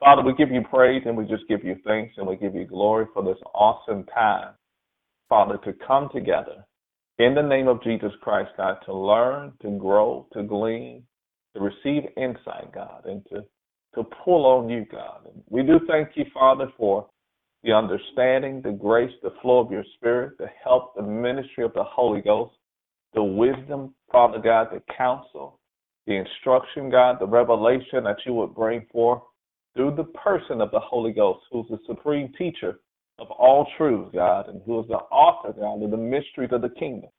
Father, we give you praise and we just give you thanks and we give you glory for this awesome time, Father, to come together in the name of Jesus Christ, God, to learn, to grow, to glean, to receive insight, God, and to, to pull on you, God. And we do thank you, Father, for the understanding, the grace, the flow of your spirit, the help, the ministry of the Holy Ghost, the wisdom, Father God, the counsel, the instruction, God, the revelation that you would bring forth through the person of the Holy Ghost, who's the supreme teacher of all truth, God, and who is the author, God, of the mysteries of the kingdom.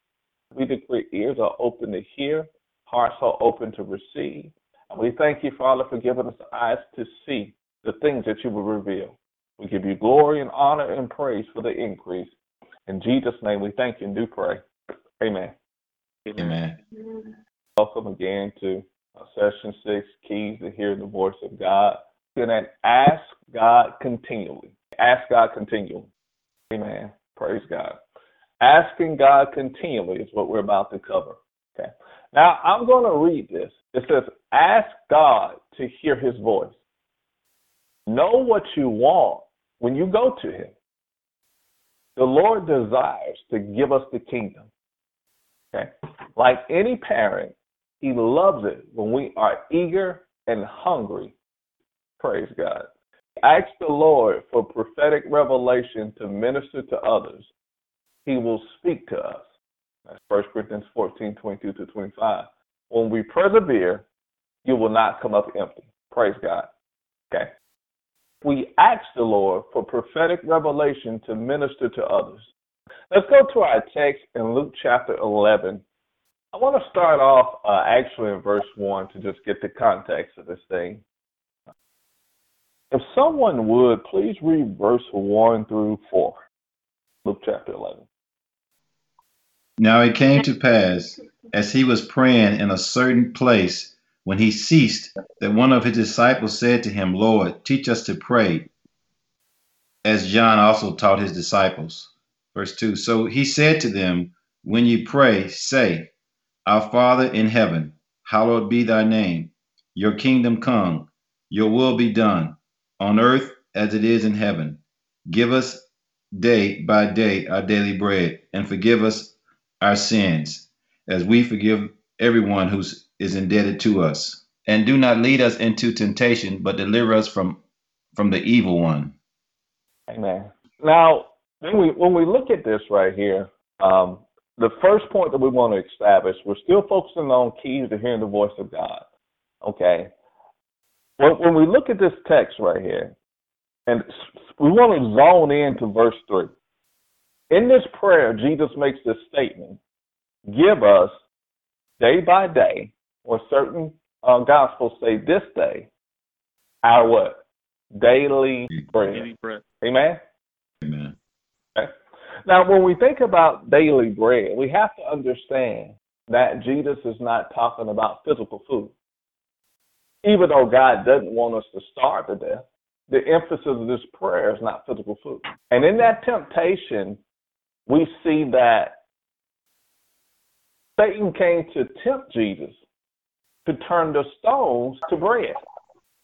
We decree ears are open to hear, hearts are open to receive. And we thank you, Father, for giving us eyes to see the things that you will reveal. We give you glory and honor and praise for the increase. In Jesus' name, we thank you and do pray. Amen. Amen. Welcome again to session six, keys to hear the voice of God. And ask God continually. Ask God continually. Amen. Praise God. Asking God continually is what we're about to cover. Okay. Now I'm going to read this. It says, Ask God to hear his voice. Know what you want when you go to him. The Lord desires to give us the kingdom. Okay. Like any parent, he loves it when we are eager and hungry. Praise God. Ask the Lord for prophetic revelation to minister to others. He will speak to us. That's 1 Corinthians 14, 22 to 25. When we persevere, you will not come up empty. Praise God. Okay. We ask the Lord for prophetic revelation to minister to others. Let's go to our text in Luke chapter 11. I want to start off uh, actually in verse 1 to just get the context of this thing. If someone would, please read verse 1 through 4. Luke chapter 11. Now it came to pass, as he was praying in a certain place, when he ceased, that one of his disciples said to him, Lord, teach us to pray, as John also taught his disciples. Verse 2 So he said to them, When you pray, say, Our Father in heaven, hallowed be thy name. Your kingdom come, your will be done, on earth as it is in heaven. Give us day by day our daily bread, and forgive us our sins, as we forgive everyone who is indebted to us. And do not lead us into temptation, but deliver us from from the evil one. Amen. Now, when we when we look at this right here, um, the first point that we want to establish, we're still focusing on keys to hearing the voice of God. Okay. When, when we look at this text right here, and we want to zone into verse three. In this prayer, Jesus makes this statement: "Give us day by day, or certain uh, gospels say this day, our what? Daily bread. Daily bread. Amen. Amen. Okay. Now, when we think about daily bread, we have to understand that Jesus is not talking about physical food. Even though God doesn't want us to starve to death, the emphasis of this prayer is not physical food. And in that temptation, we see that Satan came to tempt Jesus to turn the stones to bread.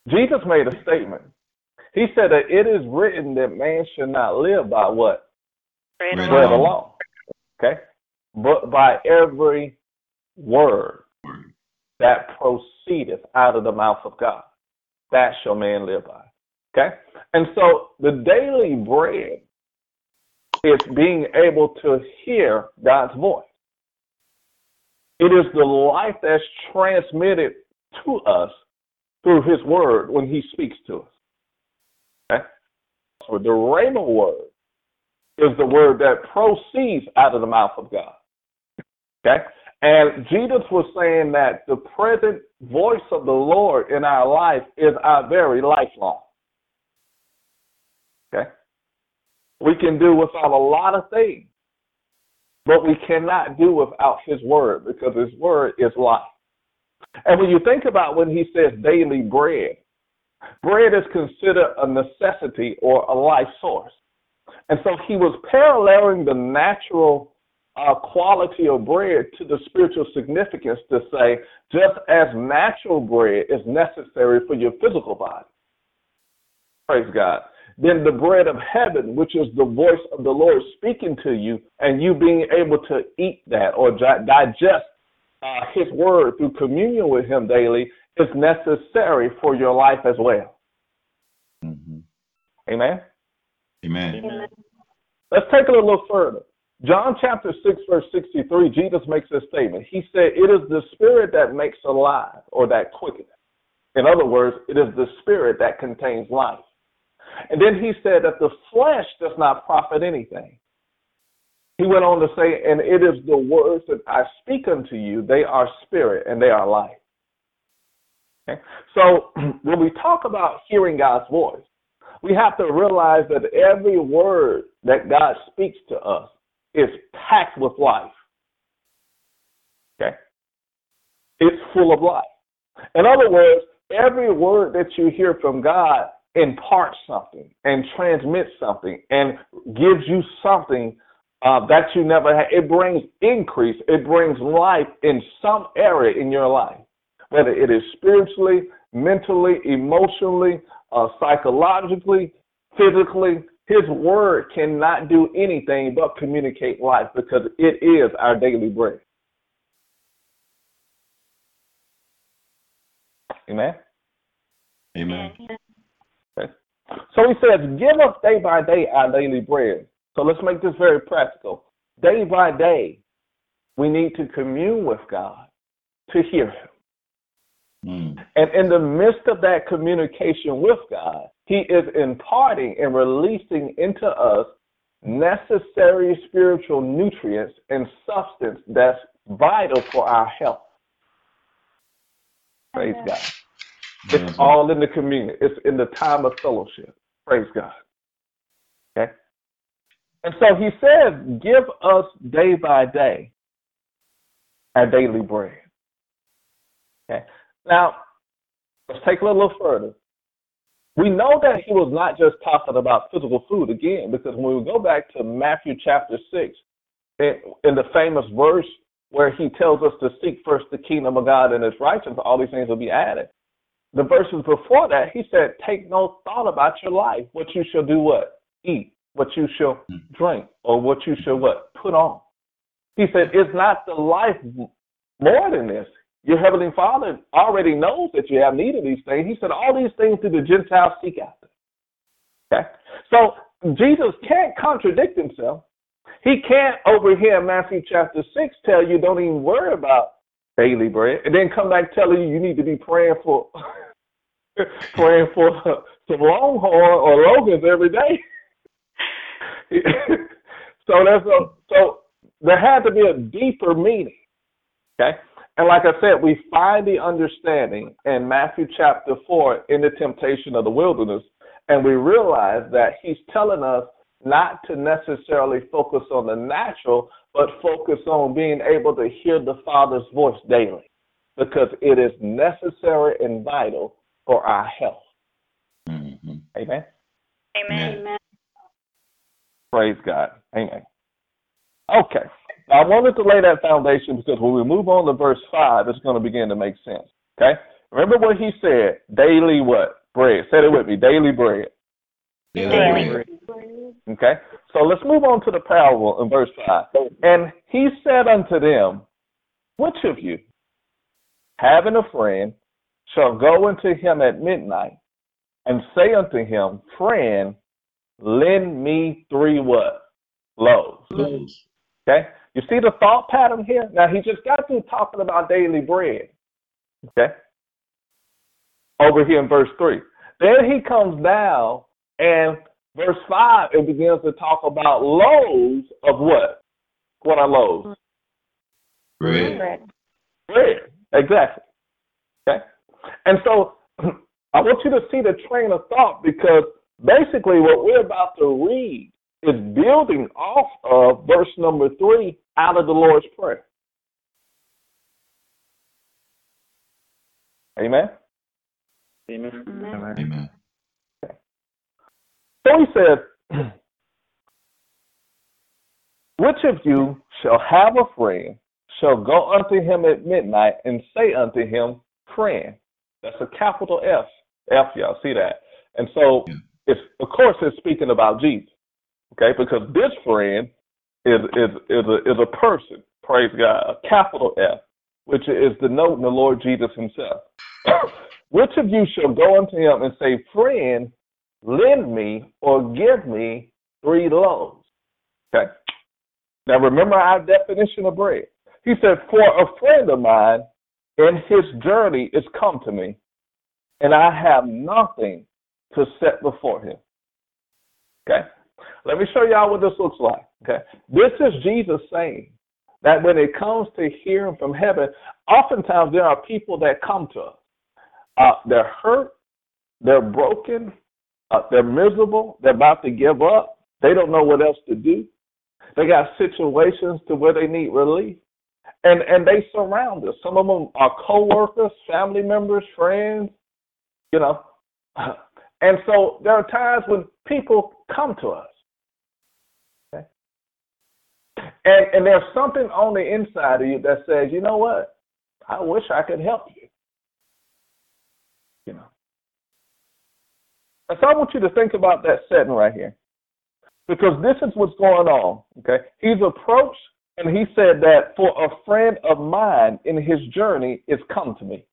Jesus made a statement. He said that it is written that man should not live by what? Bread Bread alone. alone. Okay? But by every word that proceedeth out of the mouth of God. That shall man live by. Okay? And so the daily bread is being able to hear God's voice. It is the life that's transmitted to us through his word when he speaks to us. Okay? So the Rhema word is the word that proceeds out of the mouth of God. Okay? And Jesus was saying that the present voice of the Lord in our life is our very lifeline. Okay? We can do without a lot of things, but we cannot do without his word because his word is life. And when you think about when he says daily bread, bread is considered a necessity or a life source. And so he was paralleling the natural uh, quality of bread to the spiritual significance to say, just as natural bread is necessary for your physical body, Praise God. Then the bread of heaven, which is the voice of the Lord speaking to you, and you being able to eat that or digest uh, His word through communion with Him daily, is necessary for your life as well. Mm-hmm. Amen. Amen. Let's take it a little further. John chapter 6, verse 63, Jesus makes this statement. He said, It is the spirit that makes alive or that quickens. In other words, it is the spirit that contains life. And then he said that the flesh does not profit anything. He went on to say, And it is the words that I speak unto you, they are spirit and they are life. Okay? So when we talk about hearing God's voice, we have to realize that every word that God speaks to us is packed with life. Okay? It's full of life. In other words, every word that you hear from God imparts something and transmits something and gives you something uh, that you never had. It brings increase, it brings life in some area in your life, whether it is spiritually, mentally, emotionally, uh, psychologically, physically. His word cannot do anything but communicate life because it is our daily bread. Amen. Amen. Okay. So he says, Give us day by day our daily bread. So let's make this very practical. Day by day, we need to commune with God to hear Him. Mm. And in the midst of that communication with God, He is imparting and releasing into us necessary spiritual nutrients and substance that's vital for our health. Praise God. It's all in the communion. It's in the time of fellowship. Praise God. Okay? And so he says, give us day by day our daily bread. Okay? Now, let's take a little further. We know that he was not just talking about physical food again, because when we go back to Matthew chapter 6, in the famous verse where he tells us to seek first the kingdom of God and his righteousness, all these things will be added. The verses before that, he said, Take no thought about your life, what you shall do what? Eat, what you shall drink, or what you shall what? Put on. He said, Is not the life more than this? Your heavenly Father already knows that you have need of these things. He said, All these things do the Gentiles seek after. Okay? So Jesus can't contradict himself. He can't over here in Matthew chapter 6 tell you don't even worry about daily bread and then come back telling you you need to be praying for praying for some LongHorn or Logan's every day. so there's a so there had to be a deeper meaning. Okay? And like I said, we find the understanding in Matthew chapter 4 in the temptation of the wilderness, and we realize that he's telling us not to necessarily focus on the natural, but focus on being able to hear the Father's voice daily because it is necessary and vital for our health. Mm-hmm. Amen. Amen. Amen. Praise God. Amen. Okay. Now, I wanted to lay that foundation because when we move on to verse 5, it's going to begin to make sense. Okay? Remember what he said daily what? Bread. Say it with me daily bread. Daily Daily bread. Okay? So let's move on to the parable in verse 5. And he said unto them, Which of you, having a friend, shall go unto him at midnight and say unto him, Friend, lend me three what? Loaves. Loaves. Okay? You see the thought pattern here? Now, he just got through talking about daily bread. Okay? Over here in verse 3. Then he comes down and verse 5, it begins to talk about loaves of what? What are loaves? Bread. Bread. Bread. Exactly. Okay? And so I want you to see the train of thought because basically what we're about to read is building off of verse number three out of the Lord's Prayer. Amen. Amen. Amen. Amen. So he says, Which of you shall have a friend, shall go unto him at midnight and say unto him, Friend. That's a capital F. F, y'all see that. And so Yeah. it's of course it's speaking about Jesus. Okay, because this friend is is is a is a person, praise God, a capital F, which is the note in the Lord Jesus himself. which of you shall go unto him and say, Friend, lend me or give me three loaves? Okay. Now remember our definition of bread. He said, For a friend of mine in his journey is come to me, and I have nothing to set before him. Okay? Let me show y'all what this looks like. Okay? This is Jesus saying that when it comes to hearing from heaven, oftentimes there are people that come to us. Uh, they're hurt, they're broken, uh, they're miserable, they're about to give up, they don't know what else to do. They got situations to where they need relief. And and they surround us. Some of them are co-workers, family members, friends, you know. And so there are times when people come to us. Okay? And and there's something on the inside of you that says, you know what? I wish I could help you. You know. And so I want you to think about that setting right here. Because this is what's going on. Okay. He's approached and he said that for a friend of mine in his journey is come to me.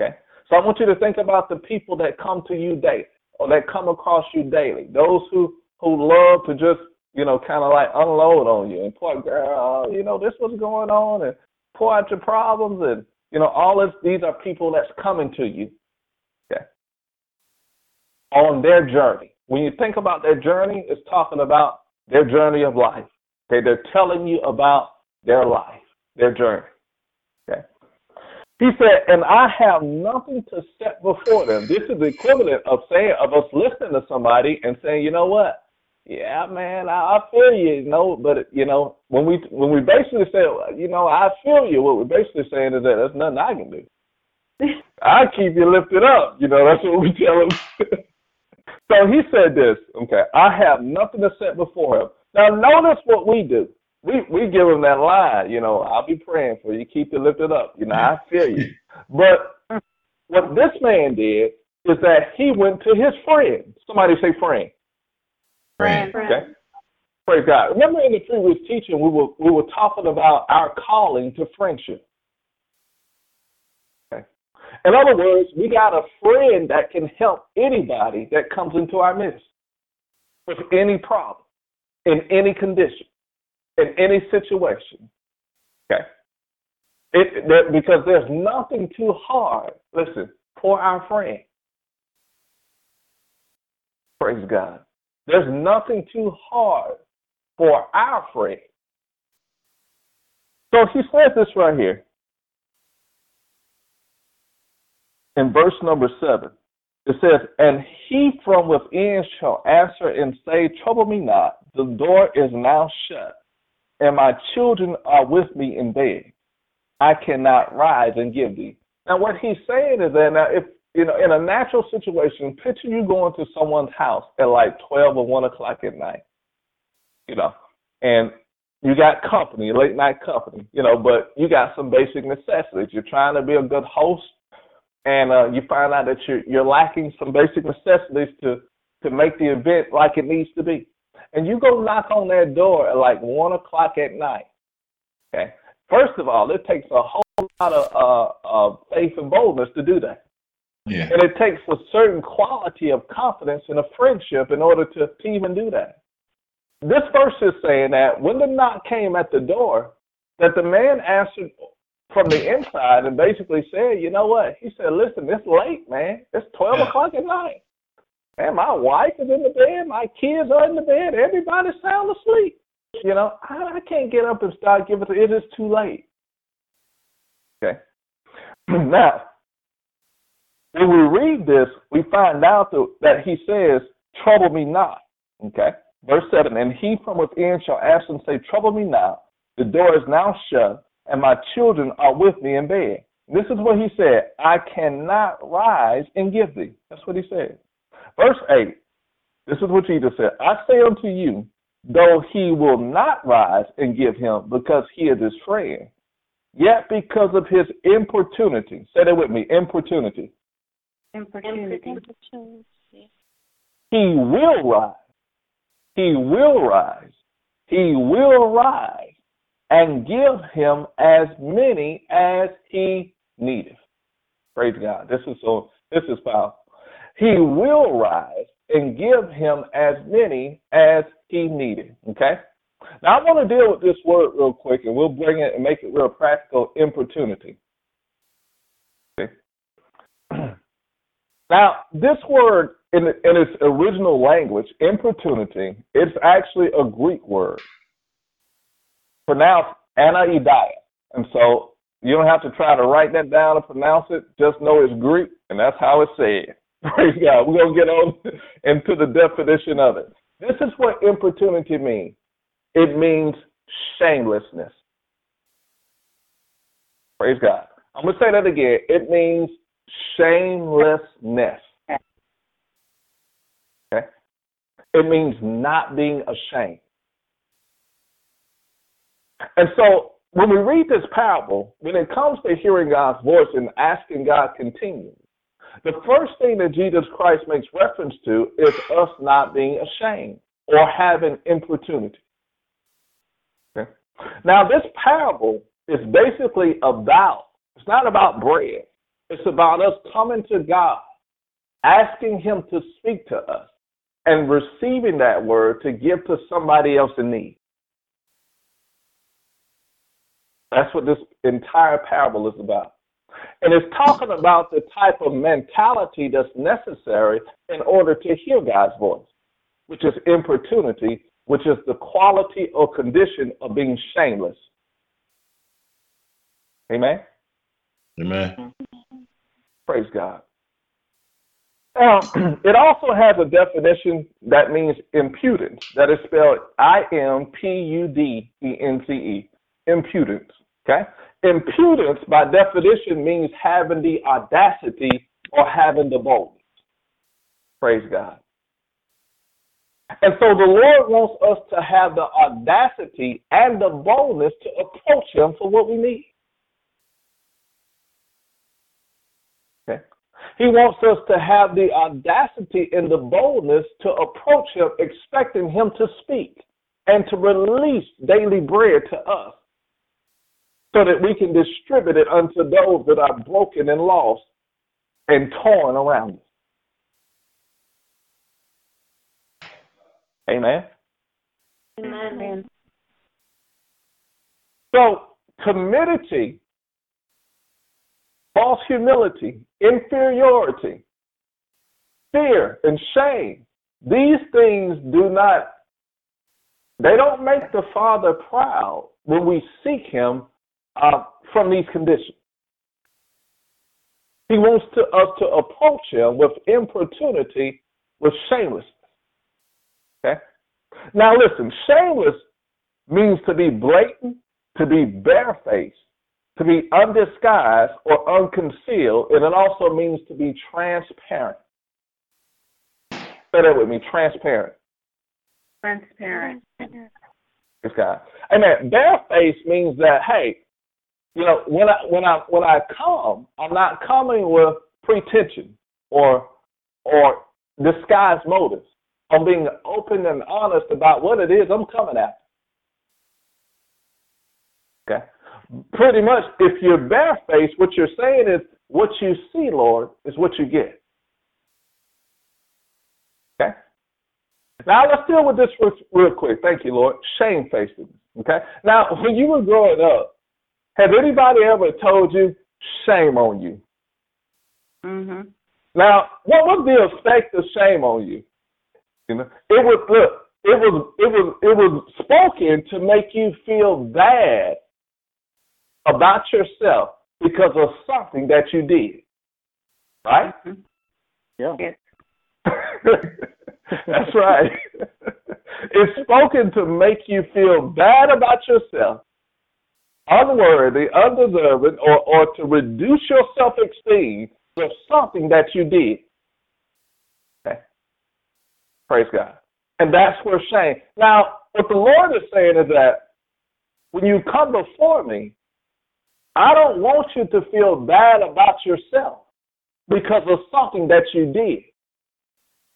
Okay. So I want you to think about the people that come to you daily or that come across you daily. Those who who love to just, you know, kind of like unload on you and point, girl, you know, this what's going on and pour out your problems and you know, all this these are people that's coming to you. Okay. On their journey. When you think about their journey, it's talking about their journey of life. Okay, they're telling you about their life, their journey. Okay. He said, and I have nothing to set before them. This is the equivalent of saying of us listening to somebody and saying, you know what? Yeah, man, I, I feel you, you know, but you know, when we when we basically say, uh, you know, I feel you, what we're basically saying is that there's nothing I can do. I keep you lifted up, you know. That's what we tell them. so he said this, okay. I have nothing to set before him. Now notice what we do. We we give him that line, you know, I'll be praying for you, keep you lifted up. You know, I feel you. But what this man did is that he went to his friend. Somebody say friend. Friend. Okay. Praise God. Remember in the previous teaching we were we were talking about our calling to friendship. Okay. In other words, we got a friend that can help anybody that comes into our midst with any problem in any condition, in any situation. Okay? It, that, because there's nothing too hard, listen, for our friend. Praise God. There's nothing too hard for our friend. So he says this right here in verse number seven. It says, And he from within shall answer and say, Trouble me not, the door is now shut, and my children are with me in bed. I cannot rise and give thee. Now, what he's saying is that now, if you know, in a natural situation, picture you going to someone's house at like twelve or one o'clock at night, you know, and you got company, late night company, you know, but you got some basic necessities. You're trying to be a good host, and uh, you find out that you're you're lacking some basic necessities to to make the event like it needs to be and you go knock on that door at like one o'clock at night, okay, first of all, it takes a whole lot of uh, of faith and boldness to do that. Yeah. And it takes a certain quality of confidence and a friendship in order to, to even do that. This verse is saying that when the knock came at the door, that the man answered from the inside and basically said, you know what? He said, listen, it's late, man. It's 12 Yeah. o'clock at night. Man, my wife is in the bed. My kids are in the bed. Everybody's sound asleep. You know, I, I can't get up and start giving. It is too late. Okay. now, when we read this, we find out that, he says, "Trouble me not." Okay. Verse seven, and he from within shall ask and say, "Trouble me not. The door is now shut, and my children are with me in bed." This is what he said. I cannot rise and give thee. That's what he said. Verse 8, this is what Jesus said I say unto you, though he will not rise and give him because he is his friend, yet because of his importunity, say that with me importunity. Importunity. He will rise. He will rise. He will rise and give him as many as he needeth. Praise God. This is so this is powerful. He will rise and give him as many as he needed. Okay? Now I want to deal with this word real quick and we'll bring it and make it real practical importunity. Okay? Now, this word in, in its original language, importunity, it's actually a Greek word pronounced anaidia. And so you don't have to try to write that down and pronounce it. Just know it's Greek, and that's how it's said. Praise God. We're going to get on into the definition of it. This is what importunity means it means shamelessness. Praise God. I'm going to say that again. It means shamelessness. Okay? It means not being ashamed. And so when we read this parable, when it comes to hearing God's voice and asking God continually, the first thing that Jesus Christ makes reference to is us not being ashamed or having importunity. Okay? Now, this parable is basically about, it's not about bread. It's about us coming to God, asking Him to speak to us, and receiving that word to give to somebody else in need. That's what this entire parable is about. And it's talking about the type of mentality that's necessary in order to hear God's voice, which is importunity, which is the quality or condition of being shameless. Amen? Amen. Mm-hmm. Praise God. Now, it also has a definition that means impudence, that is spelled I M P U D E N C E, impudence. Okay? Impudence, by definition, means having the audacity or having the boldness. Praise God. And so the Lord wants us to have the audacity and the boldness to approach Him for what we need. Okay? He wants us to have the audacity and the boldness to approach Him, expecting Him to speak and to release daily bread to us so that we can distribute it unto those that are broken and lost and torn around us. Amen. Amen. So, timidity, false humility, inferiority, fear, and shame, these things do not, they don't make the Father proud when we seek Him uh, from these conditions. He wants to, us to approach Him with importunity, with shamelessness. Okay? Now listen, shameless means to be blatant, to be barefaced, to be undisguised or unconcealed, and it also means to be transparent. Say that with me, transparent. Transparent. This guy. And that barefaced means that, hey, you know, when I when I when I come, I'm not coming with pretension or or disguised motives. I'm being open and honest about what it is I'm coming at. Okay. Pretty much, if you're barefaced, what you're saying is, what you see, Lord, is what you get. Okay. Now let's deal with this real, real quick. Thank you, Lord. Shamefacedness. Okay. Now, when you were growing up, has anybody ever told you shame on you? Mm-hmm. Now, what was the effect of shame on you? You know, it was look, it was it was it was spoken to make you feel bad about yourself because of something that you did. Right? Mhm. Yeah. Yes. That's right. it's spoken to make you feel bad about yourself, unworthy, undeserving, or, or to reduce your self esteem for something that you did. Okay. Praise God. And that's where shame. Now, what the Lord is saying is that when you come before me, I don't want you to feel bad about yourself because of something that you did.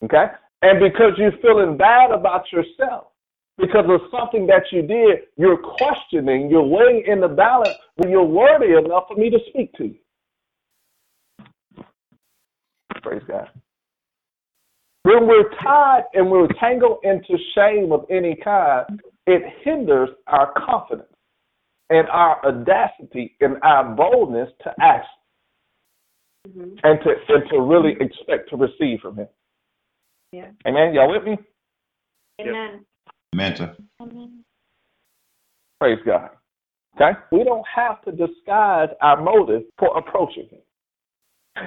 Okay? And because you're feeling bad about yourself, because of something that you did, you're questioning, you're weighing in the balance when you're worthy enough for me to speak to you. Praise God. When we're tied and we're tangled into shame of any kind, it hinders our confidence and our audacity and our boldness to ask mm-hmm. and to and to really expect to receive from him. Yeah. Amen. Y'all with me? Amen. Amen. Amen. Praise God. Okay? We don't have to disguise our motive for approaching him.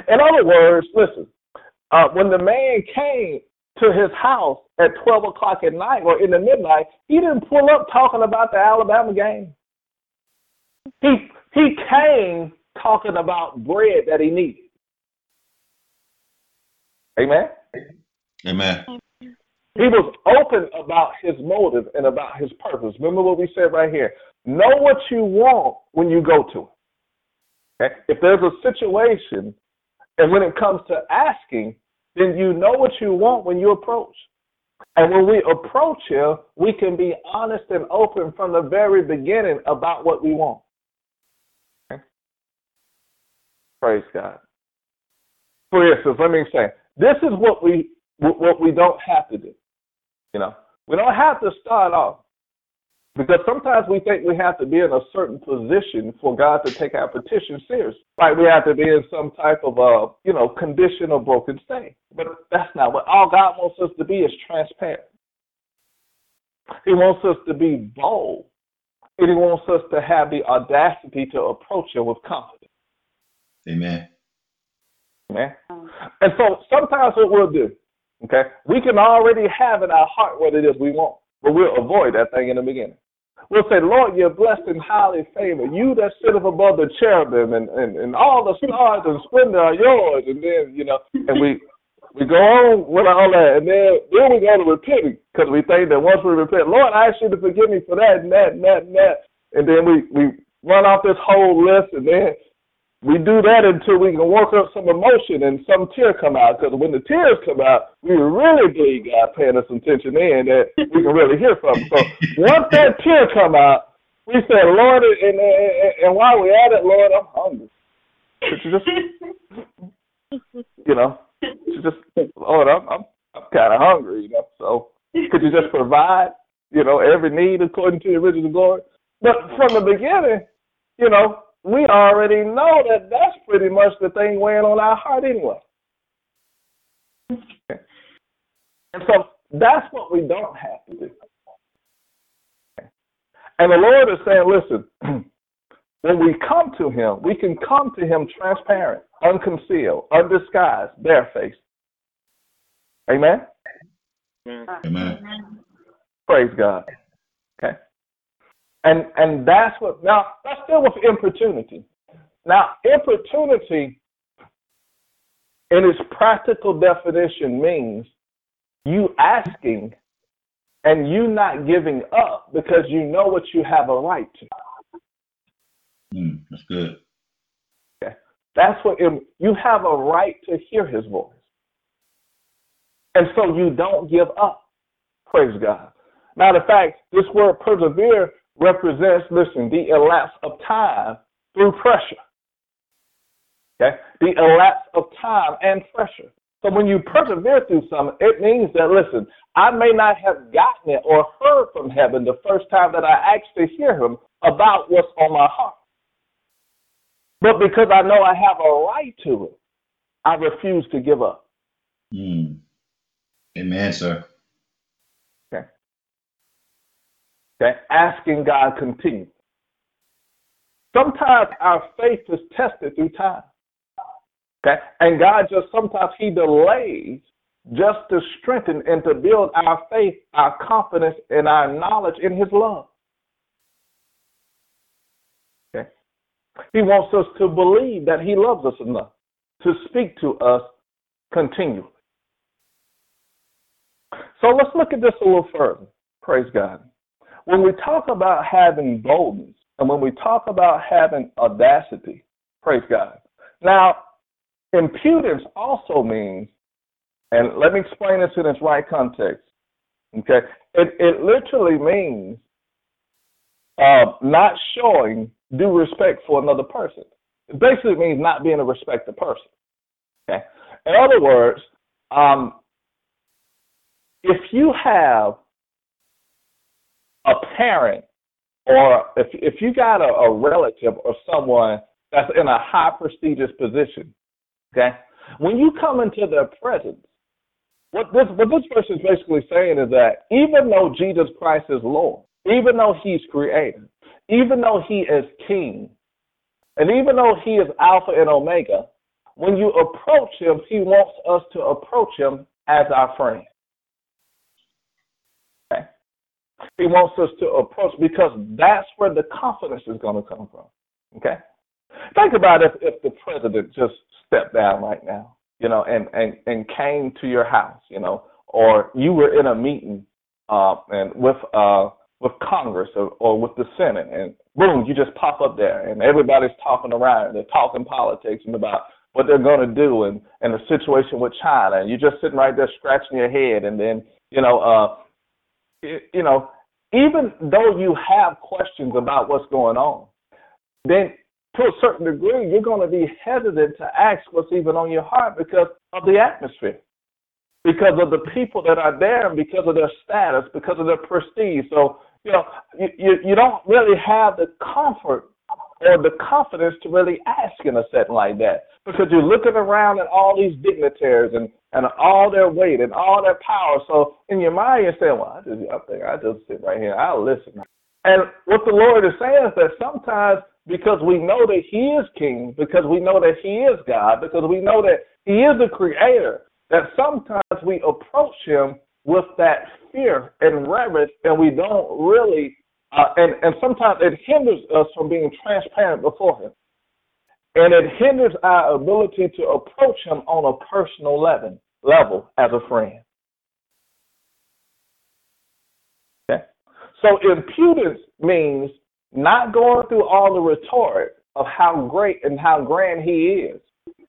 In other words, listen, uh, when the man came to his house at 12 o'clock at night or in the midnight, he didn't pull up talking about the Alabama game. He, he came talking about bread that he needed. Amen? Amen. He was open about his motive and about his purpose. Remember what we said right here. Know what you want when you go to it. Okay? If there's a situation and when it comes to asking, then you know what you want when you approach. And when we approach Him, we can be honest and open from the very beginning about what we want. Okay? Praise God. For instance, let me say, this is what we what we don't have to do. You know, we don't have to start off because sometimes we think we have to be in a certain position for God to take our petition seriously. Like we have to be in some type of a you know, condition or broken state. But that's not what all God wants us to be is transparent. He wants us to be bold. And he wants us to have the audacity to approach him with confidence. Amen. Amen. Um, and so sometimes what we'll do, okay, we can already have in our heart what it is we want, but we'll avoid that thing in the beginning. We'll say, Lord, you're blessed and highly favored. You that sitteth above the cherubim and, and, and all the stars and splendor are yours. And then, you know, and we we go on with all that. And then, then we go to repenting because we think that once we repent, Lord, I ask you to forgive me for that and that and that and that. And then we, we run off this whole list and then we do that until we can work up some emotion and some tear come out. Because when the tears come out, we really believe God paying us attention in that we can really hear from. So once that tear come out, we say, Lord, and, and, and while we're at it, Lord, I'm hungry. Could you just, you know, you just, Lord, I'm, I'm, I'm kind of hungry, you know. So could you just provide, you know, every need according to your original glory? But from the beginning, you know, we already know that that's pretty much the thing weighing on our heart anyway. And so that's what we don't have to do. And the Lord is saying, listen, when we come to Him, we can come to Him transparent, unconcealed, undisguised, barefaced. Amen? Amen. Praise God. Okay. And and that's what now that's still with importunity. Now importunity in its practical definition means you asking and you not giving up because you know what you have a right to. Mm, that's good. Okay. That's what it, you have a right to hear his voice. And so you don't give up. Praise God. Matter of fact, this word persevere represents, listen, the elapse of time through pressure. Okay? The elapse of time and pressure. So when you persevere through something, it means that, listen, I may not have gotten it or heard from heaven the first time that I actually hear him about what's on my heart. But because I know I have a right to it, I refuse to give up. Mm. Amen, sir. Okay, asking God continue. Sometimes our faith is tested through time. Okay, and God just sometimes He delays just to strengthen and to build our faith, our confidence, and our knowledge in His love. Okay, He wants us to believe that He loves us enough to speak to us continually. So let's look at this a little further. Praise God when we talk about having boldness and when we talk about having audacity, praise God. Now, impudence also means And let me explain this in its right context. Okay? It, it literally means uh, not showing due respect for another person. It basically means not being a respected person. Okay? In other words, um, if you have a parent or if if you got a, a relative or someone that's in a high prestigious position, okay, when you come into their presence, what this what this verse is basically saying is that even though Jesus Christ is Lord, even though He's Creator, even though He is King, and even though He is Alpha and Omega, when you approach Him, He wants us to approach Him as our friend. Okay? He wants us to approach because that's where the confidence is going to come from. Okay? Think about if, if the president just stepped down right now, you know, and, and, and came to your house, you know, or you were in a meeting uh, and with uh, with Congress or, or with the Senate, and boom, you just pop up there, and everybody's talking around, they're talking politics and about what they're going to do, and and the situation with China, and you're just sitting right there scratching your head, and then you know, uh, you know, even though you have questions about what's going on, then to a certain degree, you're going to be hesitant to ask what's even on your heart because of the atmosphere, because of the people that are there, and because of their status, because of their prestige. So, you know, you, you, you don't really have the comfort or the confidence to really ask in a setting like that because you're looking around at all these dignitaries and, and all their weight and all their power. So in your mind, you're saying, well, I just, I think I just sit right here. I'll listen. And what the Lord is saying is that sometimes because we know that He is King, because we know that He is God, because we know that He is the Creator, that sometimes we approach Him with that fear and reverence, and we don't really uh, and, and sometimes it hinders us from being transparent before Him. And it hinders our ability to approach Him on a personal level, level as a friend. Okay? So impudence means not going through all the rhetoric of how great and how grand He is,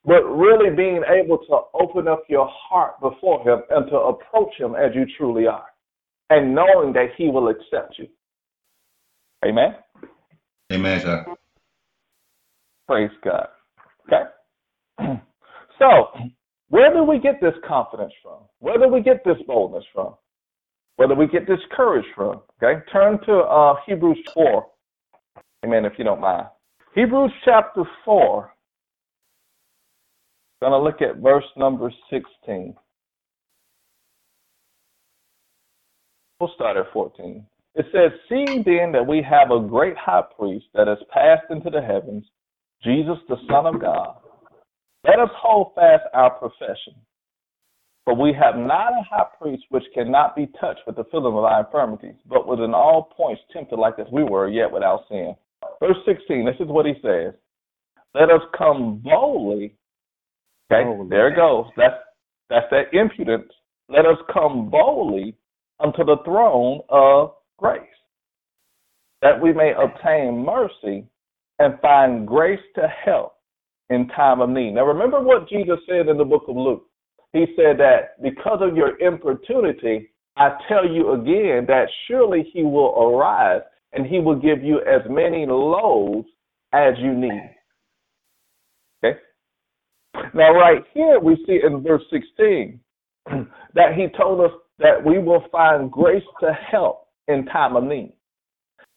but really being able to open up your heart before Him and to approach Him as you truly are, and knowing that He will accept you. Amen. Amen, sir. Praise God. Okay. So, where do we get this confidence from? Where do we get this boldness from? Where do we get this courage from? Okay. Turn to uh, Hebrews 4. Amen, if you don't mind. Hebrews chapter 4. Going to look at verse number 16. We'll start at 14. It says, Seeing then that we have a great high priest that has passed into the heavens, Jesus the Son of God, let us hold fast our profession. For we have not a high priest which cannot be touched with the feeling of our infirmities, but was in all points tempted like as we were, yet without sin. Verse 16, this is what he says. Let us come boldly. Okay, boldly. there it goes. That's that's that impudence. Let us come boldly unto the throne of grace, that we may obtain mercy and find grace to help in time of need. Now, remember what Jesus said in the book of Luke. He said that because of your importunity, I tell you again that surely he will arise and he will give you as many loaves as you need. Okay? Now, right here, we see in verse 16 that he told us that we will find grace to help in time of need.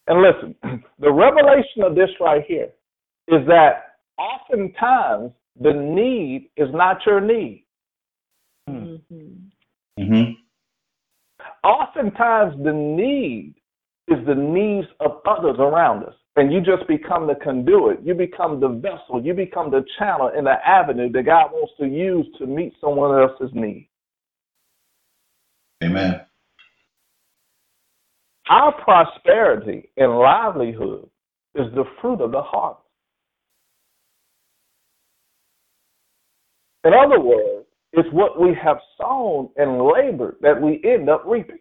And listen, the revelation of this right here is that oftentimes the need is not your need. Mm-hmm. Mm-hmm. Oftentimes the need is the needs of others around us. And you just become the conduit. You become the vessel. You become the channel and the avenue that God wants to use to meet someone else's need. Amen. Our prosperity and livelihood is the fruit of the harvest. In other words, it's what we have sown and labored that we end up reaping.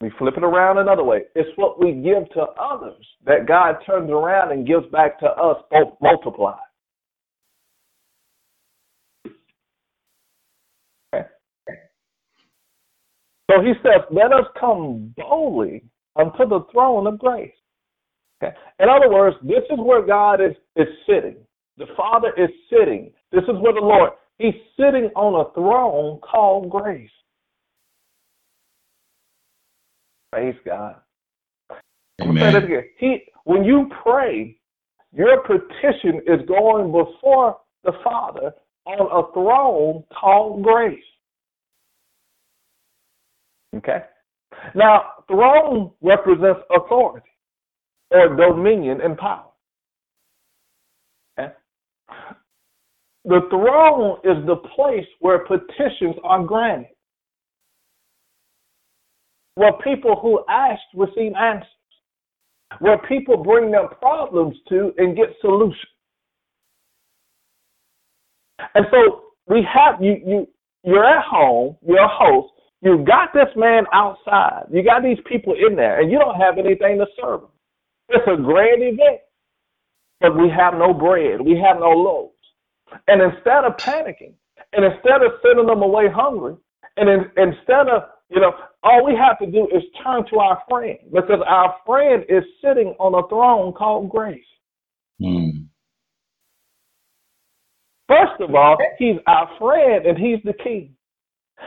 We flip it around another way. It's what we give to others that God turns around and gives back to us multiplied. So he says, let us come boldly unto the throne of grace. Okay. In other words, this is where God is, is sitting. The Father is sitting. This is where the Lord, he's sitting on a throne called grace. Praise God. Amen. He, when you pray, your petition is going before the Father on a throne called grace. Okay? Now, throne represents authority or dominion and power. Okay? The throne is the place where petitions are granted, where people who ask receive answers, where people bring their problems to and get solutions. And so we have you you you're at home, you're a host, you got this man outside, you got these people in there, and you don't have anything to serve them. It's a grand event, but we have no bread, we have no loaves. And instead of panicking, and instead of sending them away hungry, and in, instead of, you know, all we have to do is turn to our friend because our friend is sitting on a throne called grace. Mm. First of all, he's our friend and he's the king.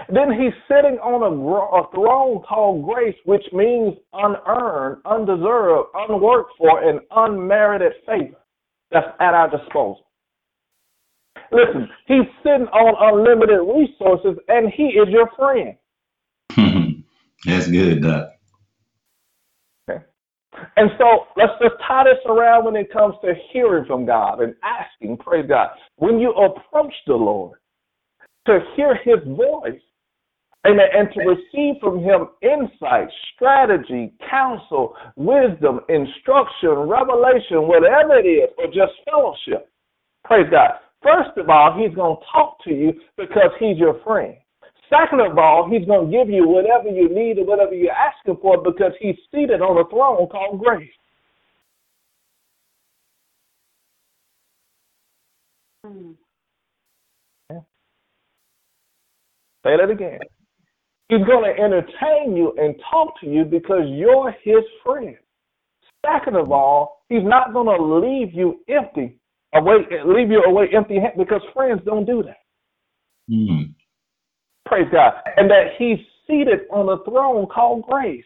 Then he's sitting on a, a, throne called grace, which means unearned, undeserved, unworked for, and unmerited favor that's at our disposal. Listen, he's sitting on unlimited resources and he is your friend. that's good, Doc. Okay. And so let's just tie this around when it comes to hearing from God and asking, praise God. When you approach the Lord, to hear his voice. Amen. And to receive from him insight, strategy, counsel, wisdom, instruction, revelation, whatever it is, or just fellowship. Praise God. First of all, he's going to talk to you because he's your friend. Second of all, he's going to give you whatever you need or whatever you're asking for because he's seated on a throne called grace. Mm. Say that again. He's going to entertain you and talk to you because you're his friend. Second of all, he's not going to leave you empty, away, leave you away empty because friends don't do that. Mm. Praise God. And that he's seated on a throne called grace.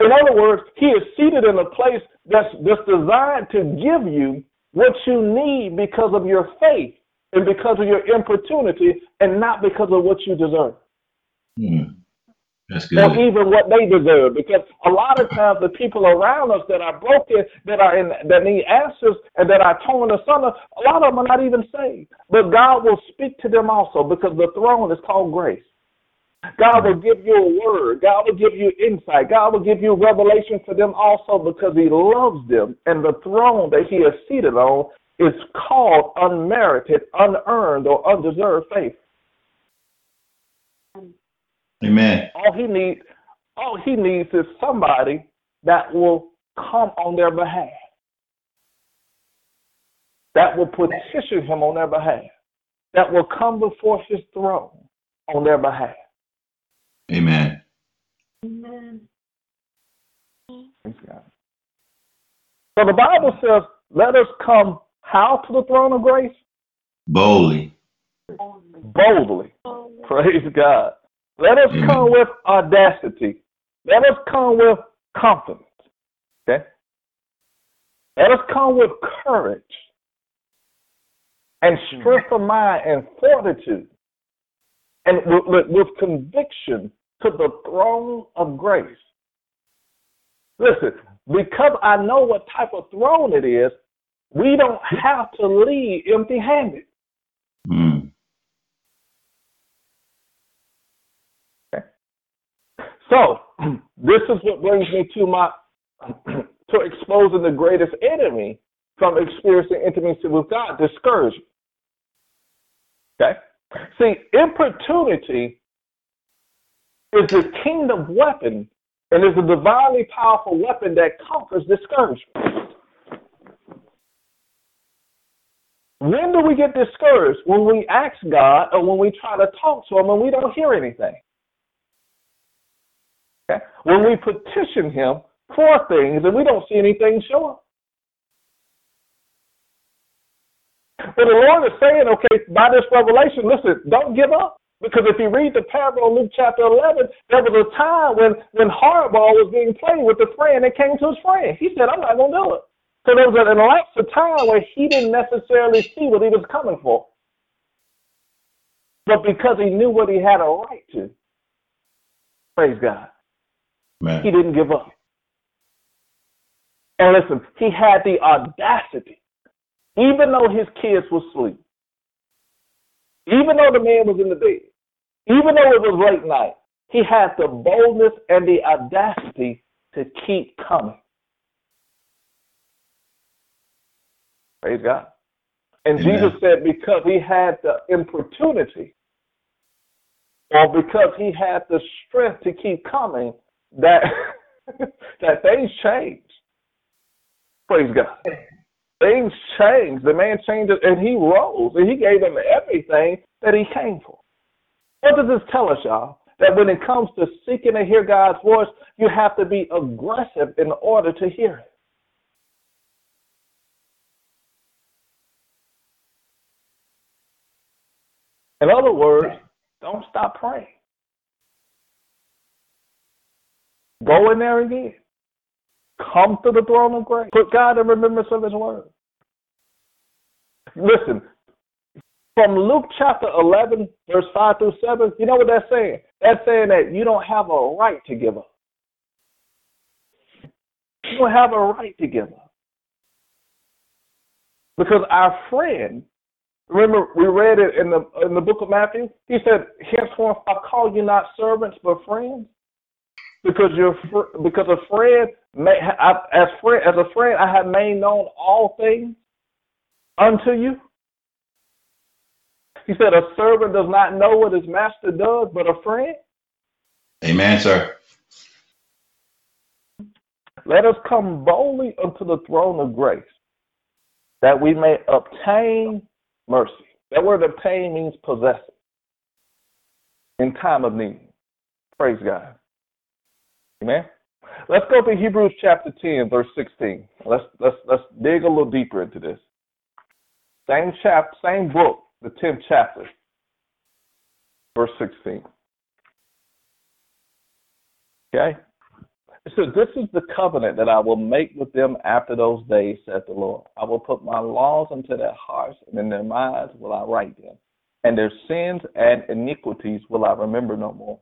In other words, he is seated in a place that's, that's designed to give you what you need because of your faith and because of your importunity and not because of what you deserve. Mm. That's good. Or even what they deserve. Because a lot of times the people around us that are broken, that are in that need answers and that are torn asunder, a lot of them are not even saved. But God will speak to them also because the throne is called grace. God will give you a word. God will give you insight. God will give you revelation for them also because He loves them. And the throne that He is seated on is called unmerited, unearned, or undeserved faith. Amen. All he needs, all he needs is somebody that will come on their behalf, that will petition him on their behalf, that will come before his throne on their behalf. Amen. Amen. Thanks God. So the Bible says, "Let us come how to the throne of grace? Boldly. Boldly. Praise God. Let us Amen. come with audacity. Let us come with confidence. Okay? Let us come with courage and strength of mind and fortitude and with, with, with conviction to the throne of grace. Listen, because I know what type of throne it is, we don't have to leave empty handed. Mm. So, this is what brings me to my to exposing the greatest enemy from experiencing intimacy with God, discouragement. Okay? See, importunity is the kingdom weapon and is a divinely powerful weapon that conquers discouragement. When do we get discouraged? When we ask God or when we try to talk to Him and we don't hear anything. Okay? When we petition Him for things and we don't see anything show up. But the Lord is saying, okay, by this revelation, listen, don't give up. Because if you read the parable in Luke chapter 11, there was a time when, when hardball was being played with a friend that came to his friend. He said, I'm not going to do it. So there was an elapsed of time where he didn't necessarily see what he was coming for. But because he knew what he had a right to, praise God, Man. he didn't give up. And listen, he had the audacity, even though his kids were asleep, even though the man was in the bed, even though it was late night, he had the boldness and the audacity to keep coming. Praise God. And Amen. Jesus said, because he had the importunity, or because he had the strength to keep coming, that that things changed. Praise God. Things changed. The man changed and he rose, and he gave them everything that he came for. What does this tell us, y'all? That when it comes to seeking to hear God's voice, you have to be aggressive in order to hear it. In other words, don't stop praying. Go in there again. Come to the throne of grace. Put God in remembrance of His word. Listen, from Luke chapter 11, verse 5 through 7, you know what that's saying? That's saying that you don't have a right to give up. You don't have a right to give up. Because our friend, remember we read it in the in the book of Matthew. He said, "Henceforth I call you not servants but friends." because you're fr- because a friend may I, as friend as a friend I have made known all things unto you. He said, "A servant does not know what his master does, but a friend." Amen, sir. Let us come boldly unto the throne of grace, that we may obtain mercy. That word obtain means possess in time of need. Praise God. Amen. Let's go to Hebrews chapter 10, verse 16. Let's let's let's dig a little deeper into this. Same chap, same book, the 10th chapter, verse 16. Okay? Says, This is the covenant that I will make with them after those days, said the Lord. I will put my laws into their hearts, and in their minds will I write them. And their sins and iniquities will I remember no more.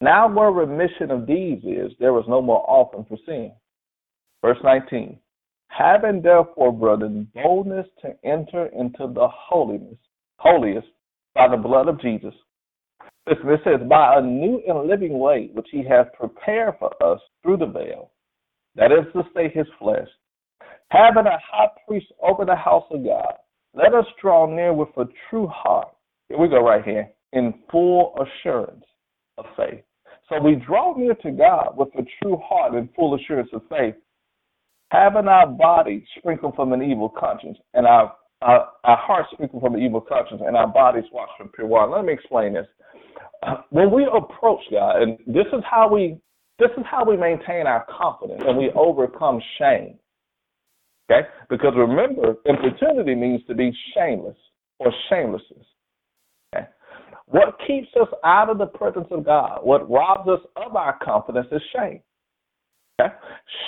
Now, where remission of deeds is, there is no more offering for sin. Verse 19. Having therefore, brethren, boldness to enter into the holiness, holiest by the blood of Jesus. Listen, it says, by a new and living way which he has prepared for us through the veil, that is to say, his flesh, having a high priest over the house of God, let us draw near with a true heart. Here we go, right here, in full assurance of faith. So we draw near to God with a true heart and full assurance of faith, having our bodies sprinkled from an evil conscience and our, our, our hearts sprinkled from an evil conscience and our bodies washed from pure water. Let me explain this. When we approach God, and this is how we this is how we maintain our confidence and we overcome shame. Okay? Because remember, importunity means to be shameless or shamelessness. Okay? What keeps us out of the presence of God, what robs us of our confidence is shame. Okay?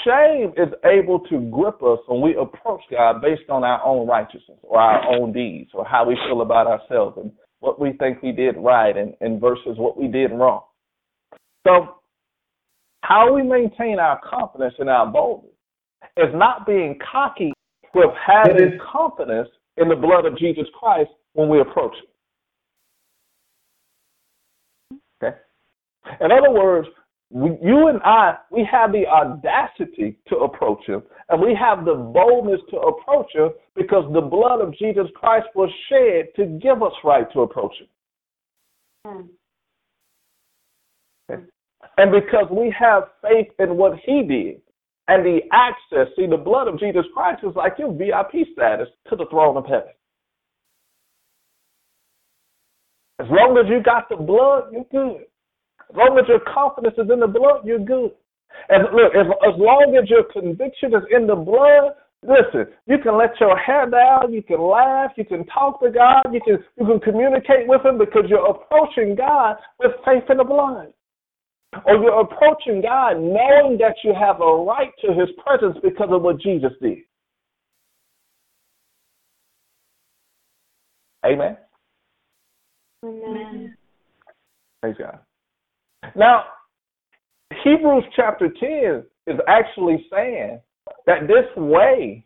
Shame is able to grip us when we approach God based on our own righteousness or our own deeds or how we feel about ourselves and what we think we did right and, and versus what we did wrong. So, how we maintain our confidence and our boldness is not being cocky with having confidence in the blood of Jesus Christ when we approach it. Okay? In other words, we, you and I, we have the audacity to approach him, and we have the boldness to approach him because the blood of Jesus Christ was shed to give us right to approach him. Hmm. Okay? And because we have faith in what he did and the access, see, the blood of Jesus Christ is like your VIP status to the throne of heaven. As long as you got the blood, you're good. As long as your confidence is in the blood, you're good. And look, as, as long as your conviction is in the blood, listen, you can let your hair down, you can laugh, you can talk to God, you can you can communicate with him because you're approaching God with faith in the blood. Or you're approaching God knowing that you have a right to his presence because of what Jesus did. Amen. Amen. Praise God. Now, Hebrews chapter 10 is actually saying that this way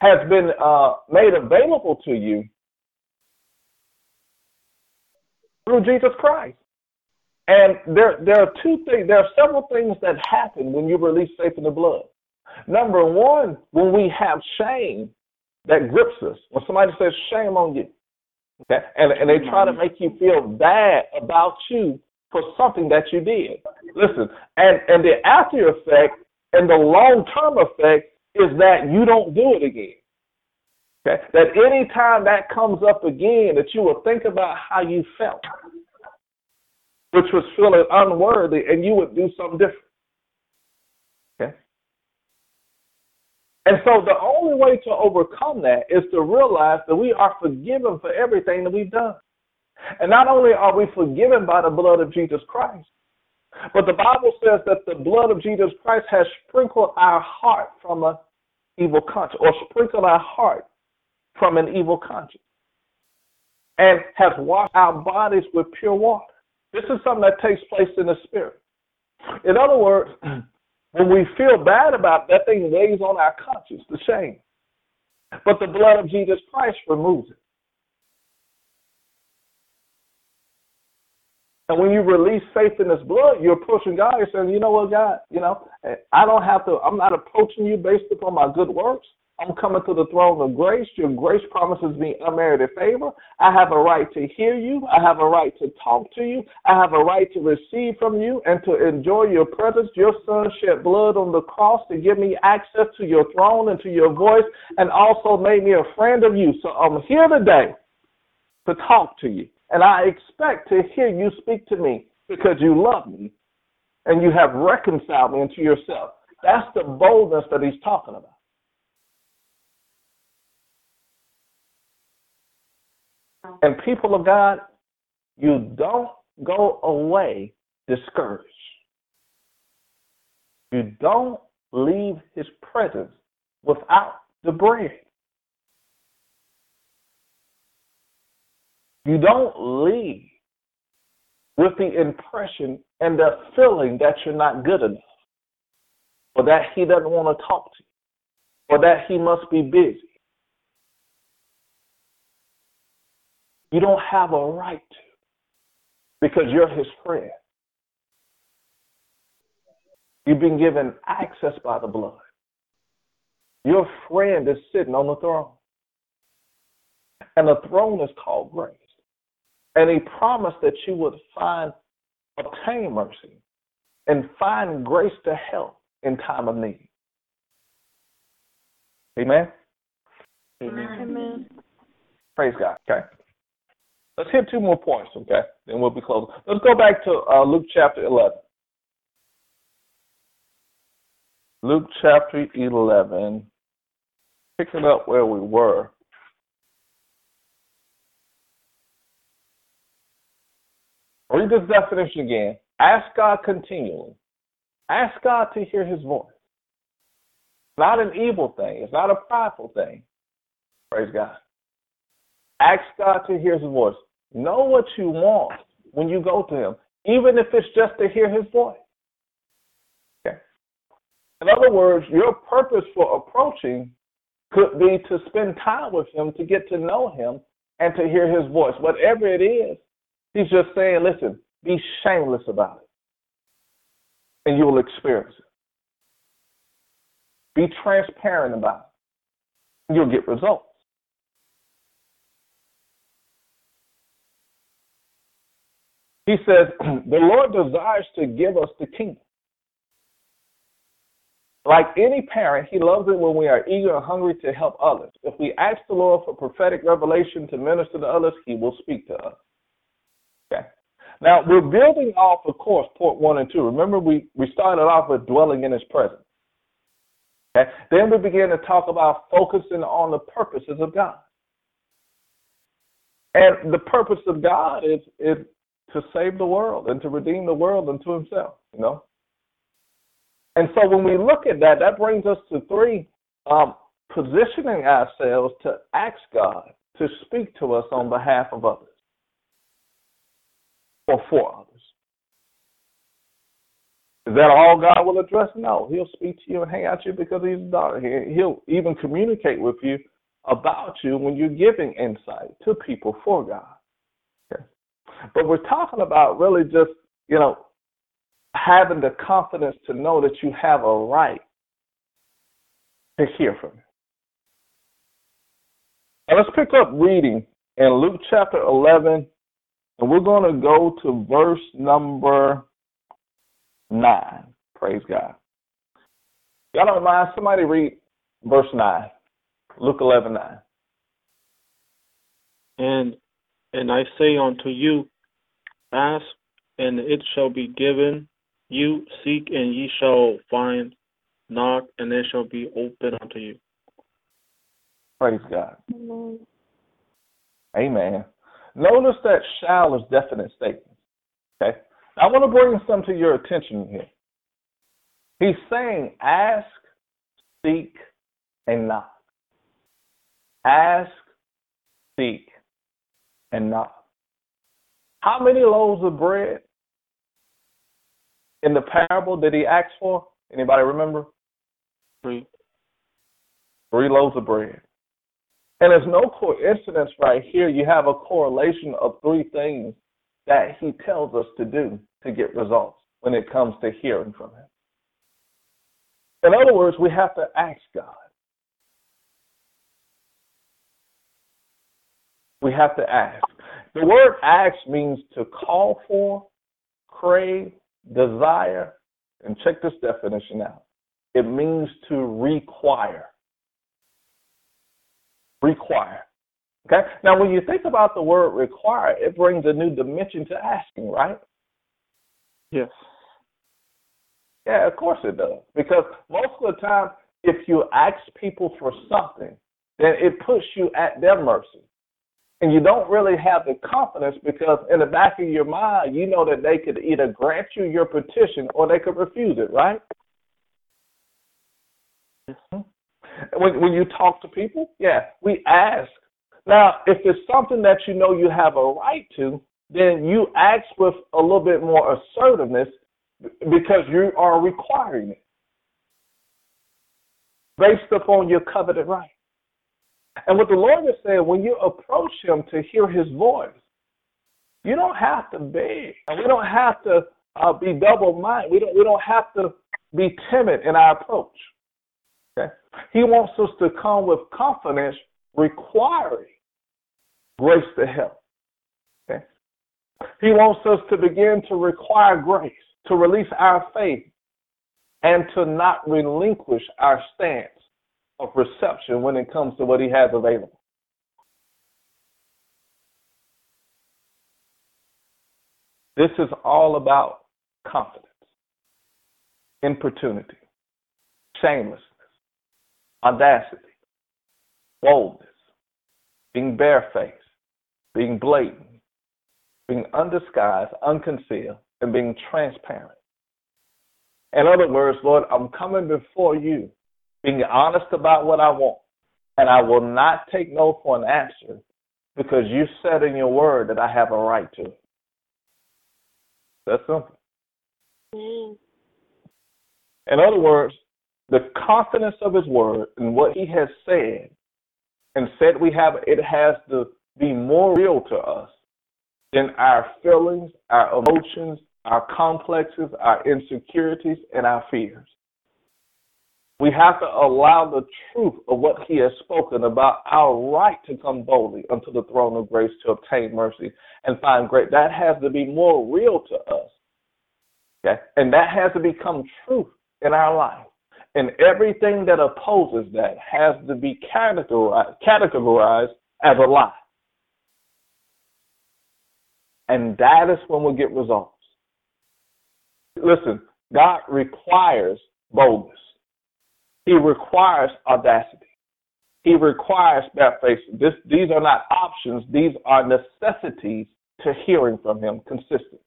has been uh, made available to you through Jesus Christ. And there, there are two things, there are several things that happen when you release faith in the blood. Number one, when we have shame that grips us, when somebody says shame on you, okay, and, and they try to make you feel bad about you for something that you did. Listen, and, and the after effect and the long term effect is that you don't do it again. Okay? That anytime that comes up again, that you will think about how you felt, which was feeling unworthy, and you would do something different. Okay? And so the only way to overcome that is to realize that we are forgiven for everything that we've done. And not only are we forgiven by the blood of Jesus Christ, but the Bible says that the blood of Jesus Christ has sprinkled our heart from an evil conscience, or sprinkled our heart from an evil conscience, and has washed our bodies with pure water. This is something that takes place in the spirit. In other words, when we feel bad about that thing weighs on our conscience, the shame. But the blood of Jesus Christ removes it. And when you release faith in His blood, you're approaching God. You're saying, you know what, God, you know, I don't have to, I'm not approaching you based upon my good works. I'm coming to the throne of grace. Your grace promises me unmerited favor. I have a right to hear you. I have a right to talk to you. I have a right to receive from you and to enjoy your presence. Your son shed blood on the cross to give me access to your throne and to your voice and also made me a friend of you. So I'm here today to talk to you. And I expect to hear you speak to me because you love me and you have reconciled me into yourself. That's the boldness that he's talking about. And people of God, you don't go away discouraged. You don't leave his presence without the bread. You don't leave with the impression and the feeling that you're not good enough, or that he doesn't want to talk to you, or that he must be busy. You don't have a right to because you're his friend. You've been given access by the blood. Your friend is sitting on the throne. And the throne is called grace. And he promised that you would find, obtain mercy and find grace to help in time of need. Amen? Amen. Amen. Praise God. Okay. Let's hit two more points, okay? Then we'll be closing. Let's go back to uh, Luke chapter 11. Luke chapter 11, picking up where we were. Read this definition again. Ask God continually. Ask God to hear his voice. It's not an evil thing. It's not a prideful thing. Praise God. Ask God to hear his voice. Know what you want when you go to him, even if it's just to hear his voice. Okay. In other words, your purpose for approaching could be to spend time with him, to get to know him, and to hear his voice. Whatever it is, He's just saying, listen, be shameless about it. And you will experience it. Be transparent about it. You'll get results. He says, the Lord desires to give us the kingdom. Like any parent, he loves it when we are eager and hungry to help others. If we ask the Lord for prophetic revelation to minister to others, he will speak to us. Okay. Now we're building off, of course, point one and two. Remember, we, we started off with dwelling in his presence. Okay? Then we began to talk about focusing on the purposes of God. And the purpose of God is, is to save the world and to redeem the world unto himself, you know? And so when we look at that, that brings us to three um, positioning ourselves to ask God to speak to us on behalf of others or for others. Is that all God will address? No. He'll speak to you and hang out you because he's daughter. He'll even communicate with you about you when you're giving insight to people for God. Okay. But we're talking about really just, you know, having the confidence to know that you have a right to hear from Him. And let's pick up reading in Luke chapter 11, and we're going to go to verse number 9. Praise God. Y'all don't mind? Somebody read verse 9. Luke 11, 9. And, and I say unto you, ask, and it shall be given you seek and ye shall find, knock and it shall be open unto you. Praise God. Amen. Amen. Notice that shall is definite statement. Okay? I want to bring some to your attention here. He's saying ask, seek, and knock. Ask, seek, and knock. How many loaves of bread in the parable did he ask for? Anybody remember? Three. Three loaves of bread. And there's no coincidence right here. You have a correlation of three things that he tells us to do to get results when it comes to hearing from him. In other words, we have to ask God. We have to ask. The word ask means to call for, crave, desire, and check this definition out. It means to require. Require. Okay? Now, when you think about the word require, it brings a new dimension to asking, right? Yes. Yeah, of course it does. Because most of the time, if you ask people for something, then it puts you at their mercy and you don't really have the confidence because in the back of your mind you know that they could either grant you your petition or they could refuse it right mm-hmm. When when you talk to people yeah we ask now if it's something that you know you have a right to then you ask with a little bit more assertiveness because you are requiring it based upon your coveted right and what the Lord is saying, when you approach Him to hear His voice, you don't have to beg. And we don't have to uh, be double-minded. We don't. We don't have to be timid in our approach. Okay. He wants us to come with confidence, requiring grace to help. Okay. He wants us to begin to require grace, to release our faith, and to not relinquish our stance of reception when it comes to what he has available. This is all about confidence, importunity, shamelessness, audacity, boldness, being barefaced, being blatant, being undisguised, unconcealed, and being transparent. In other words, Lord, I'm coming before you being honest about what I want. And I will not take no for an answer because you said in your word that I have a right to it. That's simple. Mm. In other words, the confidence of his word and what he has said and said we have it has to be more real to us than our feelings, our emotions, our complexes, our insecurities, and our fears. We have to allow the truth of what he has spoken about our right to come boldly unto the throne of grace to obtain mercy and find grace. That has to be more real to us. Okay? And that has to become truth in our life. And everything that opposes that has to be categorized, categorized as a lie. And that is when we'll get results. Listen, God requires boldness. He requires audacity. He requires faith. This, these are not options. These are necessities to hearing from him consistently.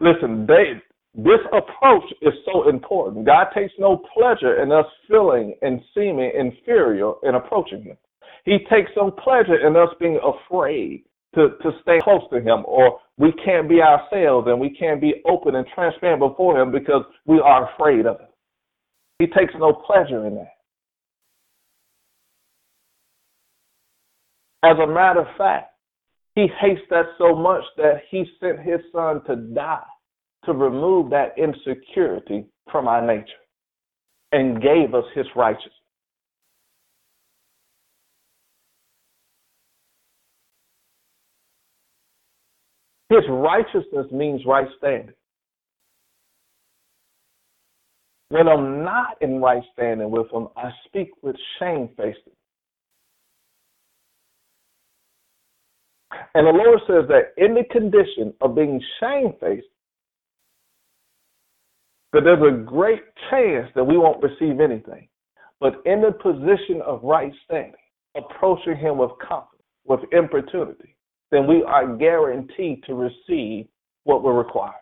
Listen, they, this approach is so important. God takes no pleasure in us feeling and seeming inferior in approaching him. He takes no pleasure in us being afraid to, to stay close to him or we can't be ourselves and we can't be open and transparent before him because we are afraid of him. He takes no pleasure in that. As a matter of fact, he hates that so much that he sent his son to die to remove that insecurity from our nature and gave us his righteousness. His righteousness means right standing. When I'm not in right standing with him, I speak with shamefacedness. And the Lord says that in the condition of being shamefaced, that there's a great chance that we won't receive anything. But in the position of right standing, approaching Him with confidence, with importunity, then we are guaranteed to receive what we require.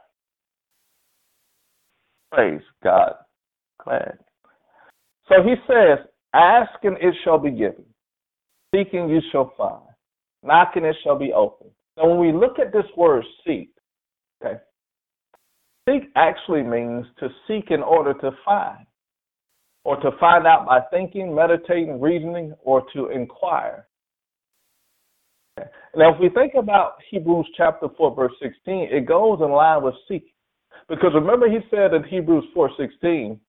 Praise God. Glad. So he says, Ask and it shall be given. Seeking you shall find. Knocking it shall be opened. So when we look at this word seek, okay, seek actually means to seek in order to find, or to find out by thinking, meditating, reasoning, or to inquire. Now, if we think about Hebrews chapter 4, verse 16, it goes in line with seeking. Because remember, he said in Hebrews 4:16,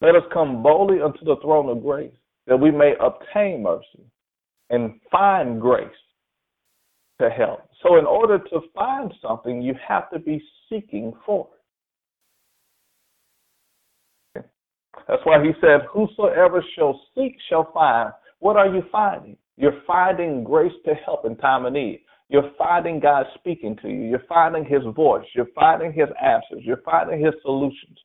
"Let us come boldly unto the throne of grace, that we may obtain mercy and find grace to help." So, in order to find something, you have to be seeking for it. That's why he said, "Whosoever shall seek shall find." What are you finding? You're finding grace to help in time of need. You're finding God speaking to you. You're finding His voice. You're finding His answers. You're finding His solutions.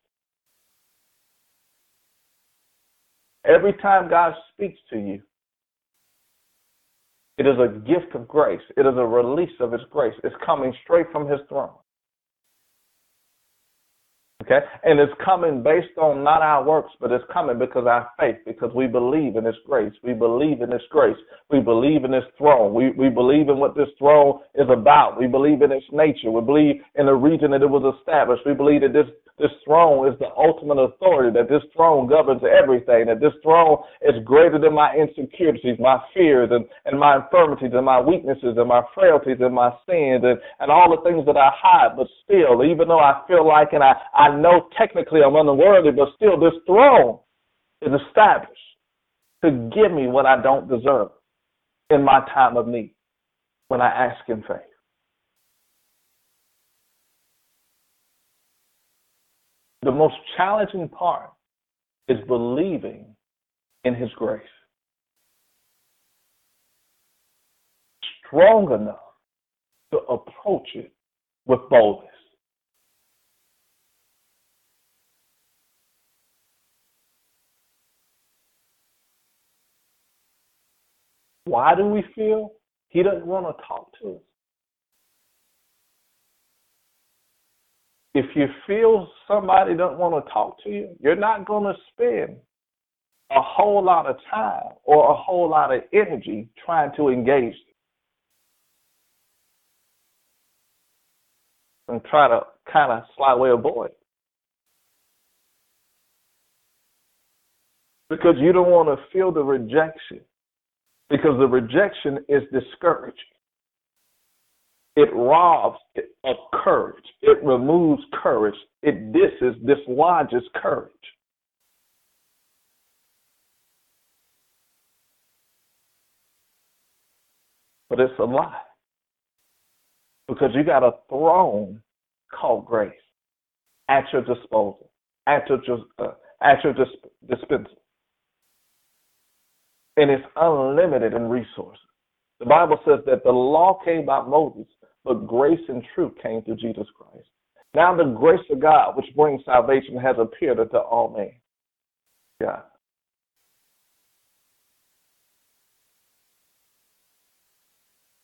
Every time God speaks to you, it is a gift of grace. It is a release of His grace. It's coming straight from His throne. Okay? And it's coming based on not our works, but it's coming because our faith, because we believe in His grace. We believe in His grace. We believe in His throne. We, we believe in what this throne is about. We believe in its nature. We believe in the region that it was established. We believe that this this throne is the ultimate authority, that this throne governs everything, that this throne is greater than my insecurities, my fears, and, and my infirmities, and my weaknesses, and my frailties, and my sins, and, and all the things that I hide. But still, even though I feel like and I, I know technically I'm unworthy, but still, this throne is established to give me what I don't deserve in my time of need when I ask in faith. The most challenging part is believing in His grace. Strong enough to approach it with boldness. Why do we feel He doesn't want to talk to us? if you feel somebody doesn't want to talk to you, you're not going to spend a whole lot of time or a whole lot of energy trying to engage them. and try to kind of slightly avoid it. Because you don't want to feel the rejection. Because the rejection is discouraging. It robs it of courage. It removes courage. It disses, dislodges courage. But it's a lie. Because you got a throne called grace at your disposal, at your, uh, at your disp- dispensal. And it's unlimited in resources. The Bible says that the law came by Moses, but grace and truth came through Jesus Christ. Now the grace of God, which brings salvation, has appeared unto all men. Yeah.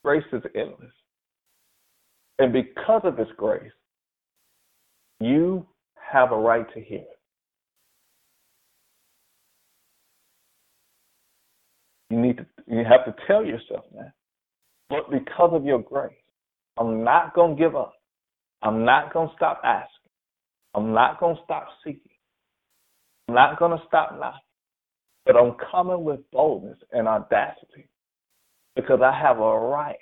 Grace is endless. And because of His grace, you have a right to hear it. You need to you have to tell yourself that. But because of your grace, I'm not gonna give up. I'm not gonna stop asking. I'm not gonna stop seeking. I'm not gonna stop knocking. But I'm coming with boldness and audacity because I have a right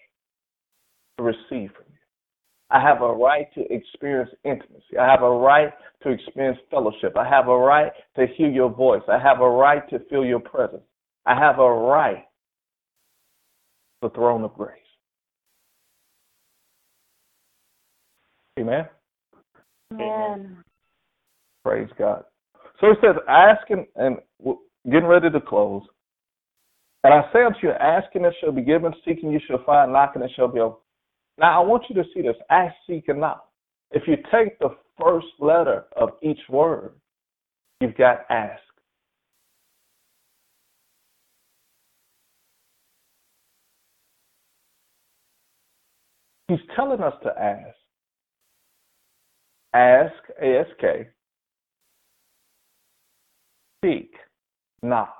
to receive from you. I have a right to experience intimacy. I have a right to experience fellowship. I have a right to hear your voice. I have a right to feel your presence. I have a right to the throne of grace. Amen. Amen. Praise God. So it says, asking and getting ready to close. And I say unto you, asking it shall be given, seeking you shall find, knocking it shall be opened. Now I want you to see this ask, seek, and knock. If you take the first letter of each word, you've got ask. He's telling us to ask. Ask, A-S-K. Seek, knock.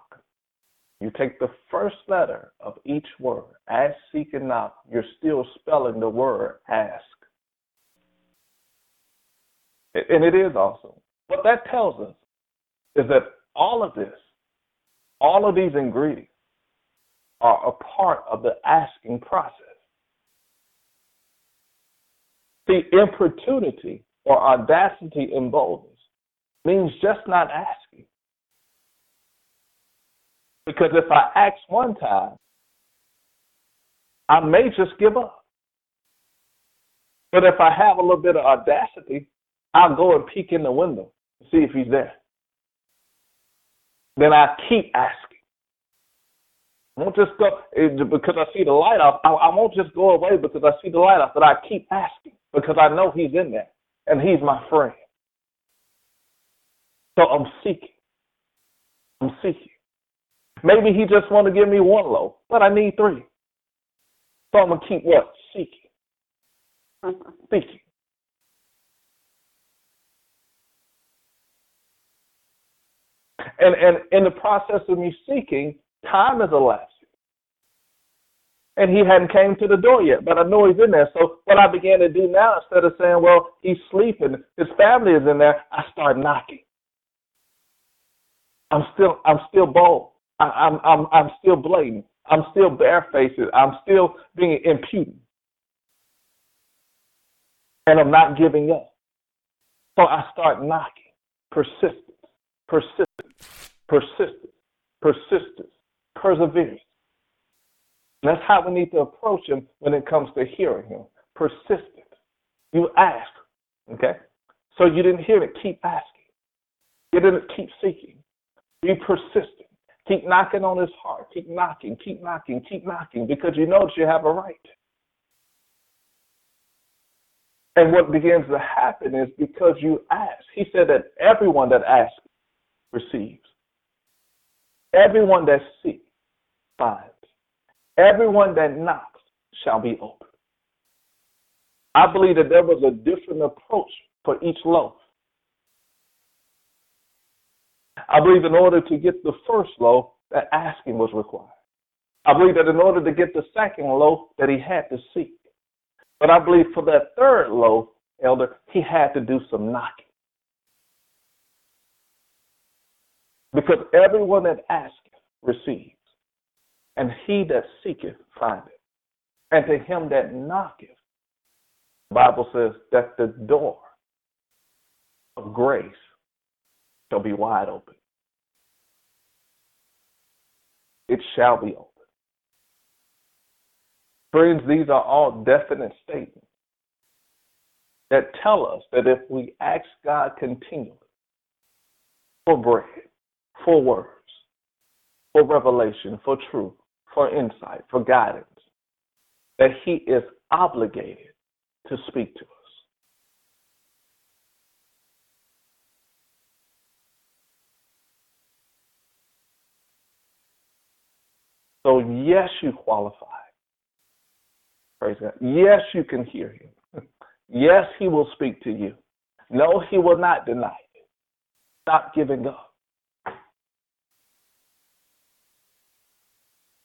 You take the first letter of each word, ask, seek, and knock. You're still spelling the word ask. And it is awesome. What that tells us is that all of this, all of these ingredients, are a part of the asking process. See, importunity or audacity and boldness means just not asking. Because if I ask one time, I may just give up. But if I have a little bit of audacity, I'll go and peek in the window and see if he's there. Then I keep asking. I won't just go because I see the light off. I, I won't just go away because I see the light off, but I keep asking because I know he's in there and he's my friend. So I'm seeking. I'm seeking. Maybe he just want to give me one loaf, but I need three. So I'm gonna keep what? Seeking. Seeking. And and in the process of me seeking, time is elapsing. And he hadn't came to the door yet, but I know he's in there. So what I began to do now, instead of saying, "Well, he's sleeping, his family is in there," I start knocking. I'm still I'm still bold. I, am I'm I'm still blatant. I'm still barefaced. I'm still being impudent. And I'm not giving up. So I start knocking. Persistence, persistence, persistence, persistence, perseverance. That's how we need to approach him when it comes to hearing him. Persistent. You ask, okay? So you didn't hear it, keep asking. You didn't keep seeking. Be persistent. Keep knocking on his heart. Keep knocking, keep knocking, keep knocking because you know that you have a right. And what begins to happen is because you ask. He said that everyone that asks receives. Everyone that seeks finds. Everyone that knocks shall be opened. I believe that there was a different approach for each loaf. I believe in order to get the first loaf, that asking was required. I believe that in order to get the second loaf, that he had to seek. But I believe for that third loaf, elder, he had to do some knocking. Because everyone that asketh receives, and he that seeketh findeth. And to him that knocketh, the Bible says that the door of grace shall be wide open. It shall be open. Friends, these are all definite statements that tell us that if we ask God continually for bread, for words, for revelation, for truth, for insight, for guidance, that he is obligated to speak to us. So, yes, you qualify. Praise God. Yes, you can hear him. Yes, he will speak to you. No, he will not deny it. Stop giving up.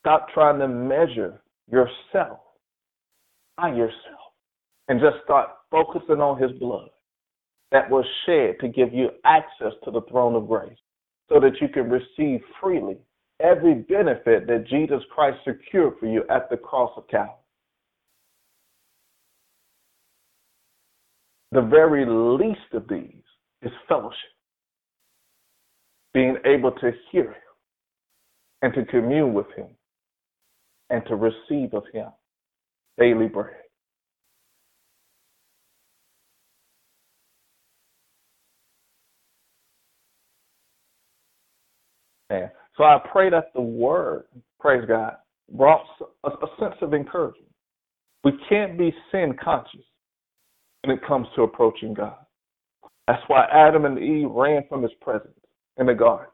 Stop trying to measure yourself by yourself and just start focusing on his blood that was shed to give you access to the throne of grace so that you can receive freely every benefit that Jesus Christ secured for you at the cross of Calvary. The very least of these is fellowship, being able to hear him and to commune with him and to receive of him daily bread. And so I pray that the word, praise God, brought a, a sense of encouragement. We can't be sin conscious when it comes to approaching God. That's why Adam and Eve ran from his presence in the garden.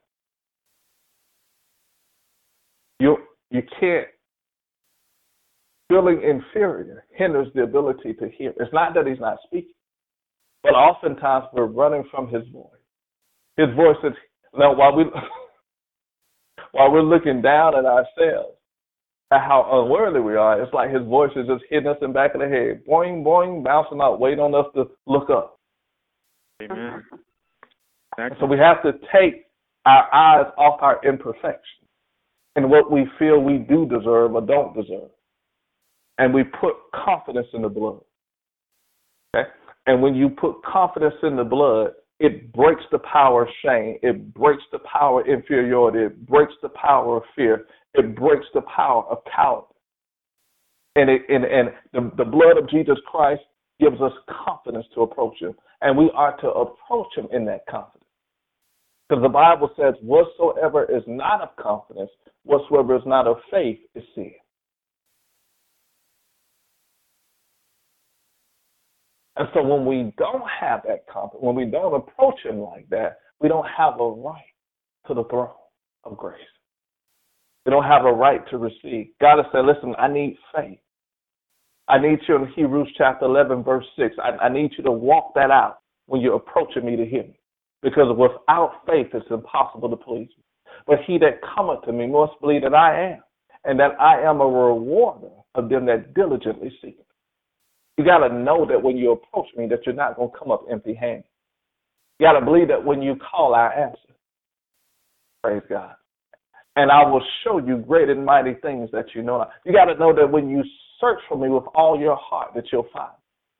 You you can't feeling inferior hinders the ability to hear. It's not that he's not speaking, but oftentimes we're running from his voice. His voice is now while we while we're looking down at ourselves at how unworthy we are, it's like his voice is just hitting us in the back of the head, boing, boing, bouncing out, waiting on us to look up. Amen. Exactly. So we have to take our eyes off our imperfections and what we feel we do deserve or don't deserve and we put confidence in the blood. Okay? And when you put confidence in the blood, it breaks the power of shame. It breaks the power of inferiority. It breaks the power of fear. It breaks the power of cowardice. And, it, and, and the, the blood of Jesus Christ gives us confidence to approach Him. And we are to approach Him in that confidence. Because the Bible says, whatsoever is not of confidence, whatsoever is not of faith is sin. And so when we don't have that confidence, when we don't approach Him like that, we don't have a right to the throne of grace. We don't have a right to receive. God has said, listen, I need faith. I need you in Hebrews chapter 11, verse 6. I, I need you to walk that out when you're approaching me to hear me. Because without faith, it's impossible to please me. But he that cometh to me must believe that I am, and that I am a rewarder of them that diligently seek me. You got to know that when you approach me, that you're not going to come up empty handed. You got to believe that when you call, I answer. Praise God. And I will show you great and mighty things that you know not. You got to know that when you search for me with all your heart, that you'll find,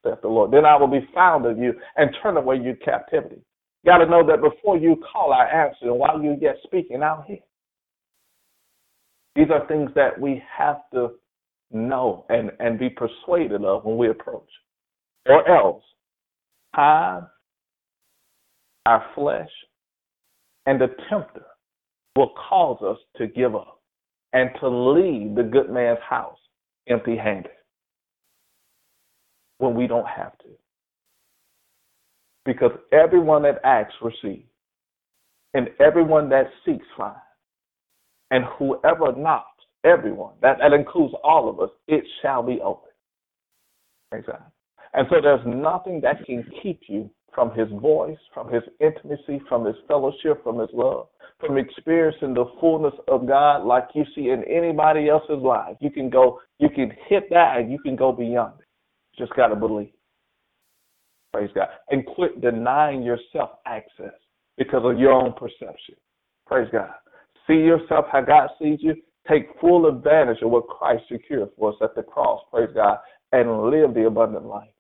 saith the Lord. Then I will be found of you and turn away your captivity. You got to know that before you call, I answer, and while you yet speaking, I'll hear. These are things that we have to know and, and be persuaded of when we approach. Or else, time, our flesh, and the tempter will cause us to give up and to leave the good man's house empty handed when we don't have to. Because everyone that acts receives, and everyone that seeks finds, and whoever knocks everyone, that, that includes all of us, it shall be open. Exactly. And so there's nothing that can keep you from his voice, from his intimacy, from his fellowship, from his love, from experiencing the fullness of God like you see in anybody else's life. You can go, you can hit that and you can go beyond it. Just got to believe. Praise God. And quit denying yourself access because of your own perception. Praise God. See yourself how God sees you take full advantage of what Christ secured for us at the cross, praise God, and live the abundant life.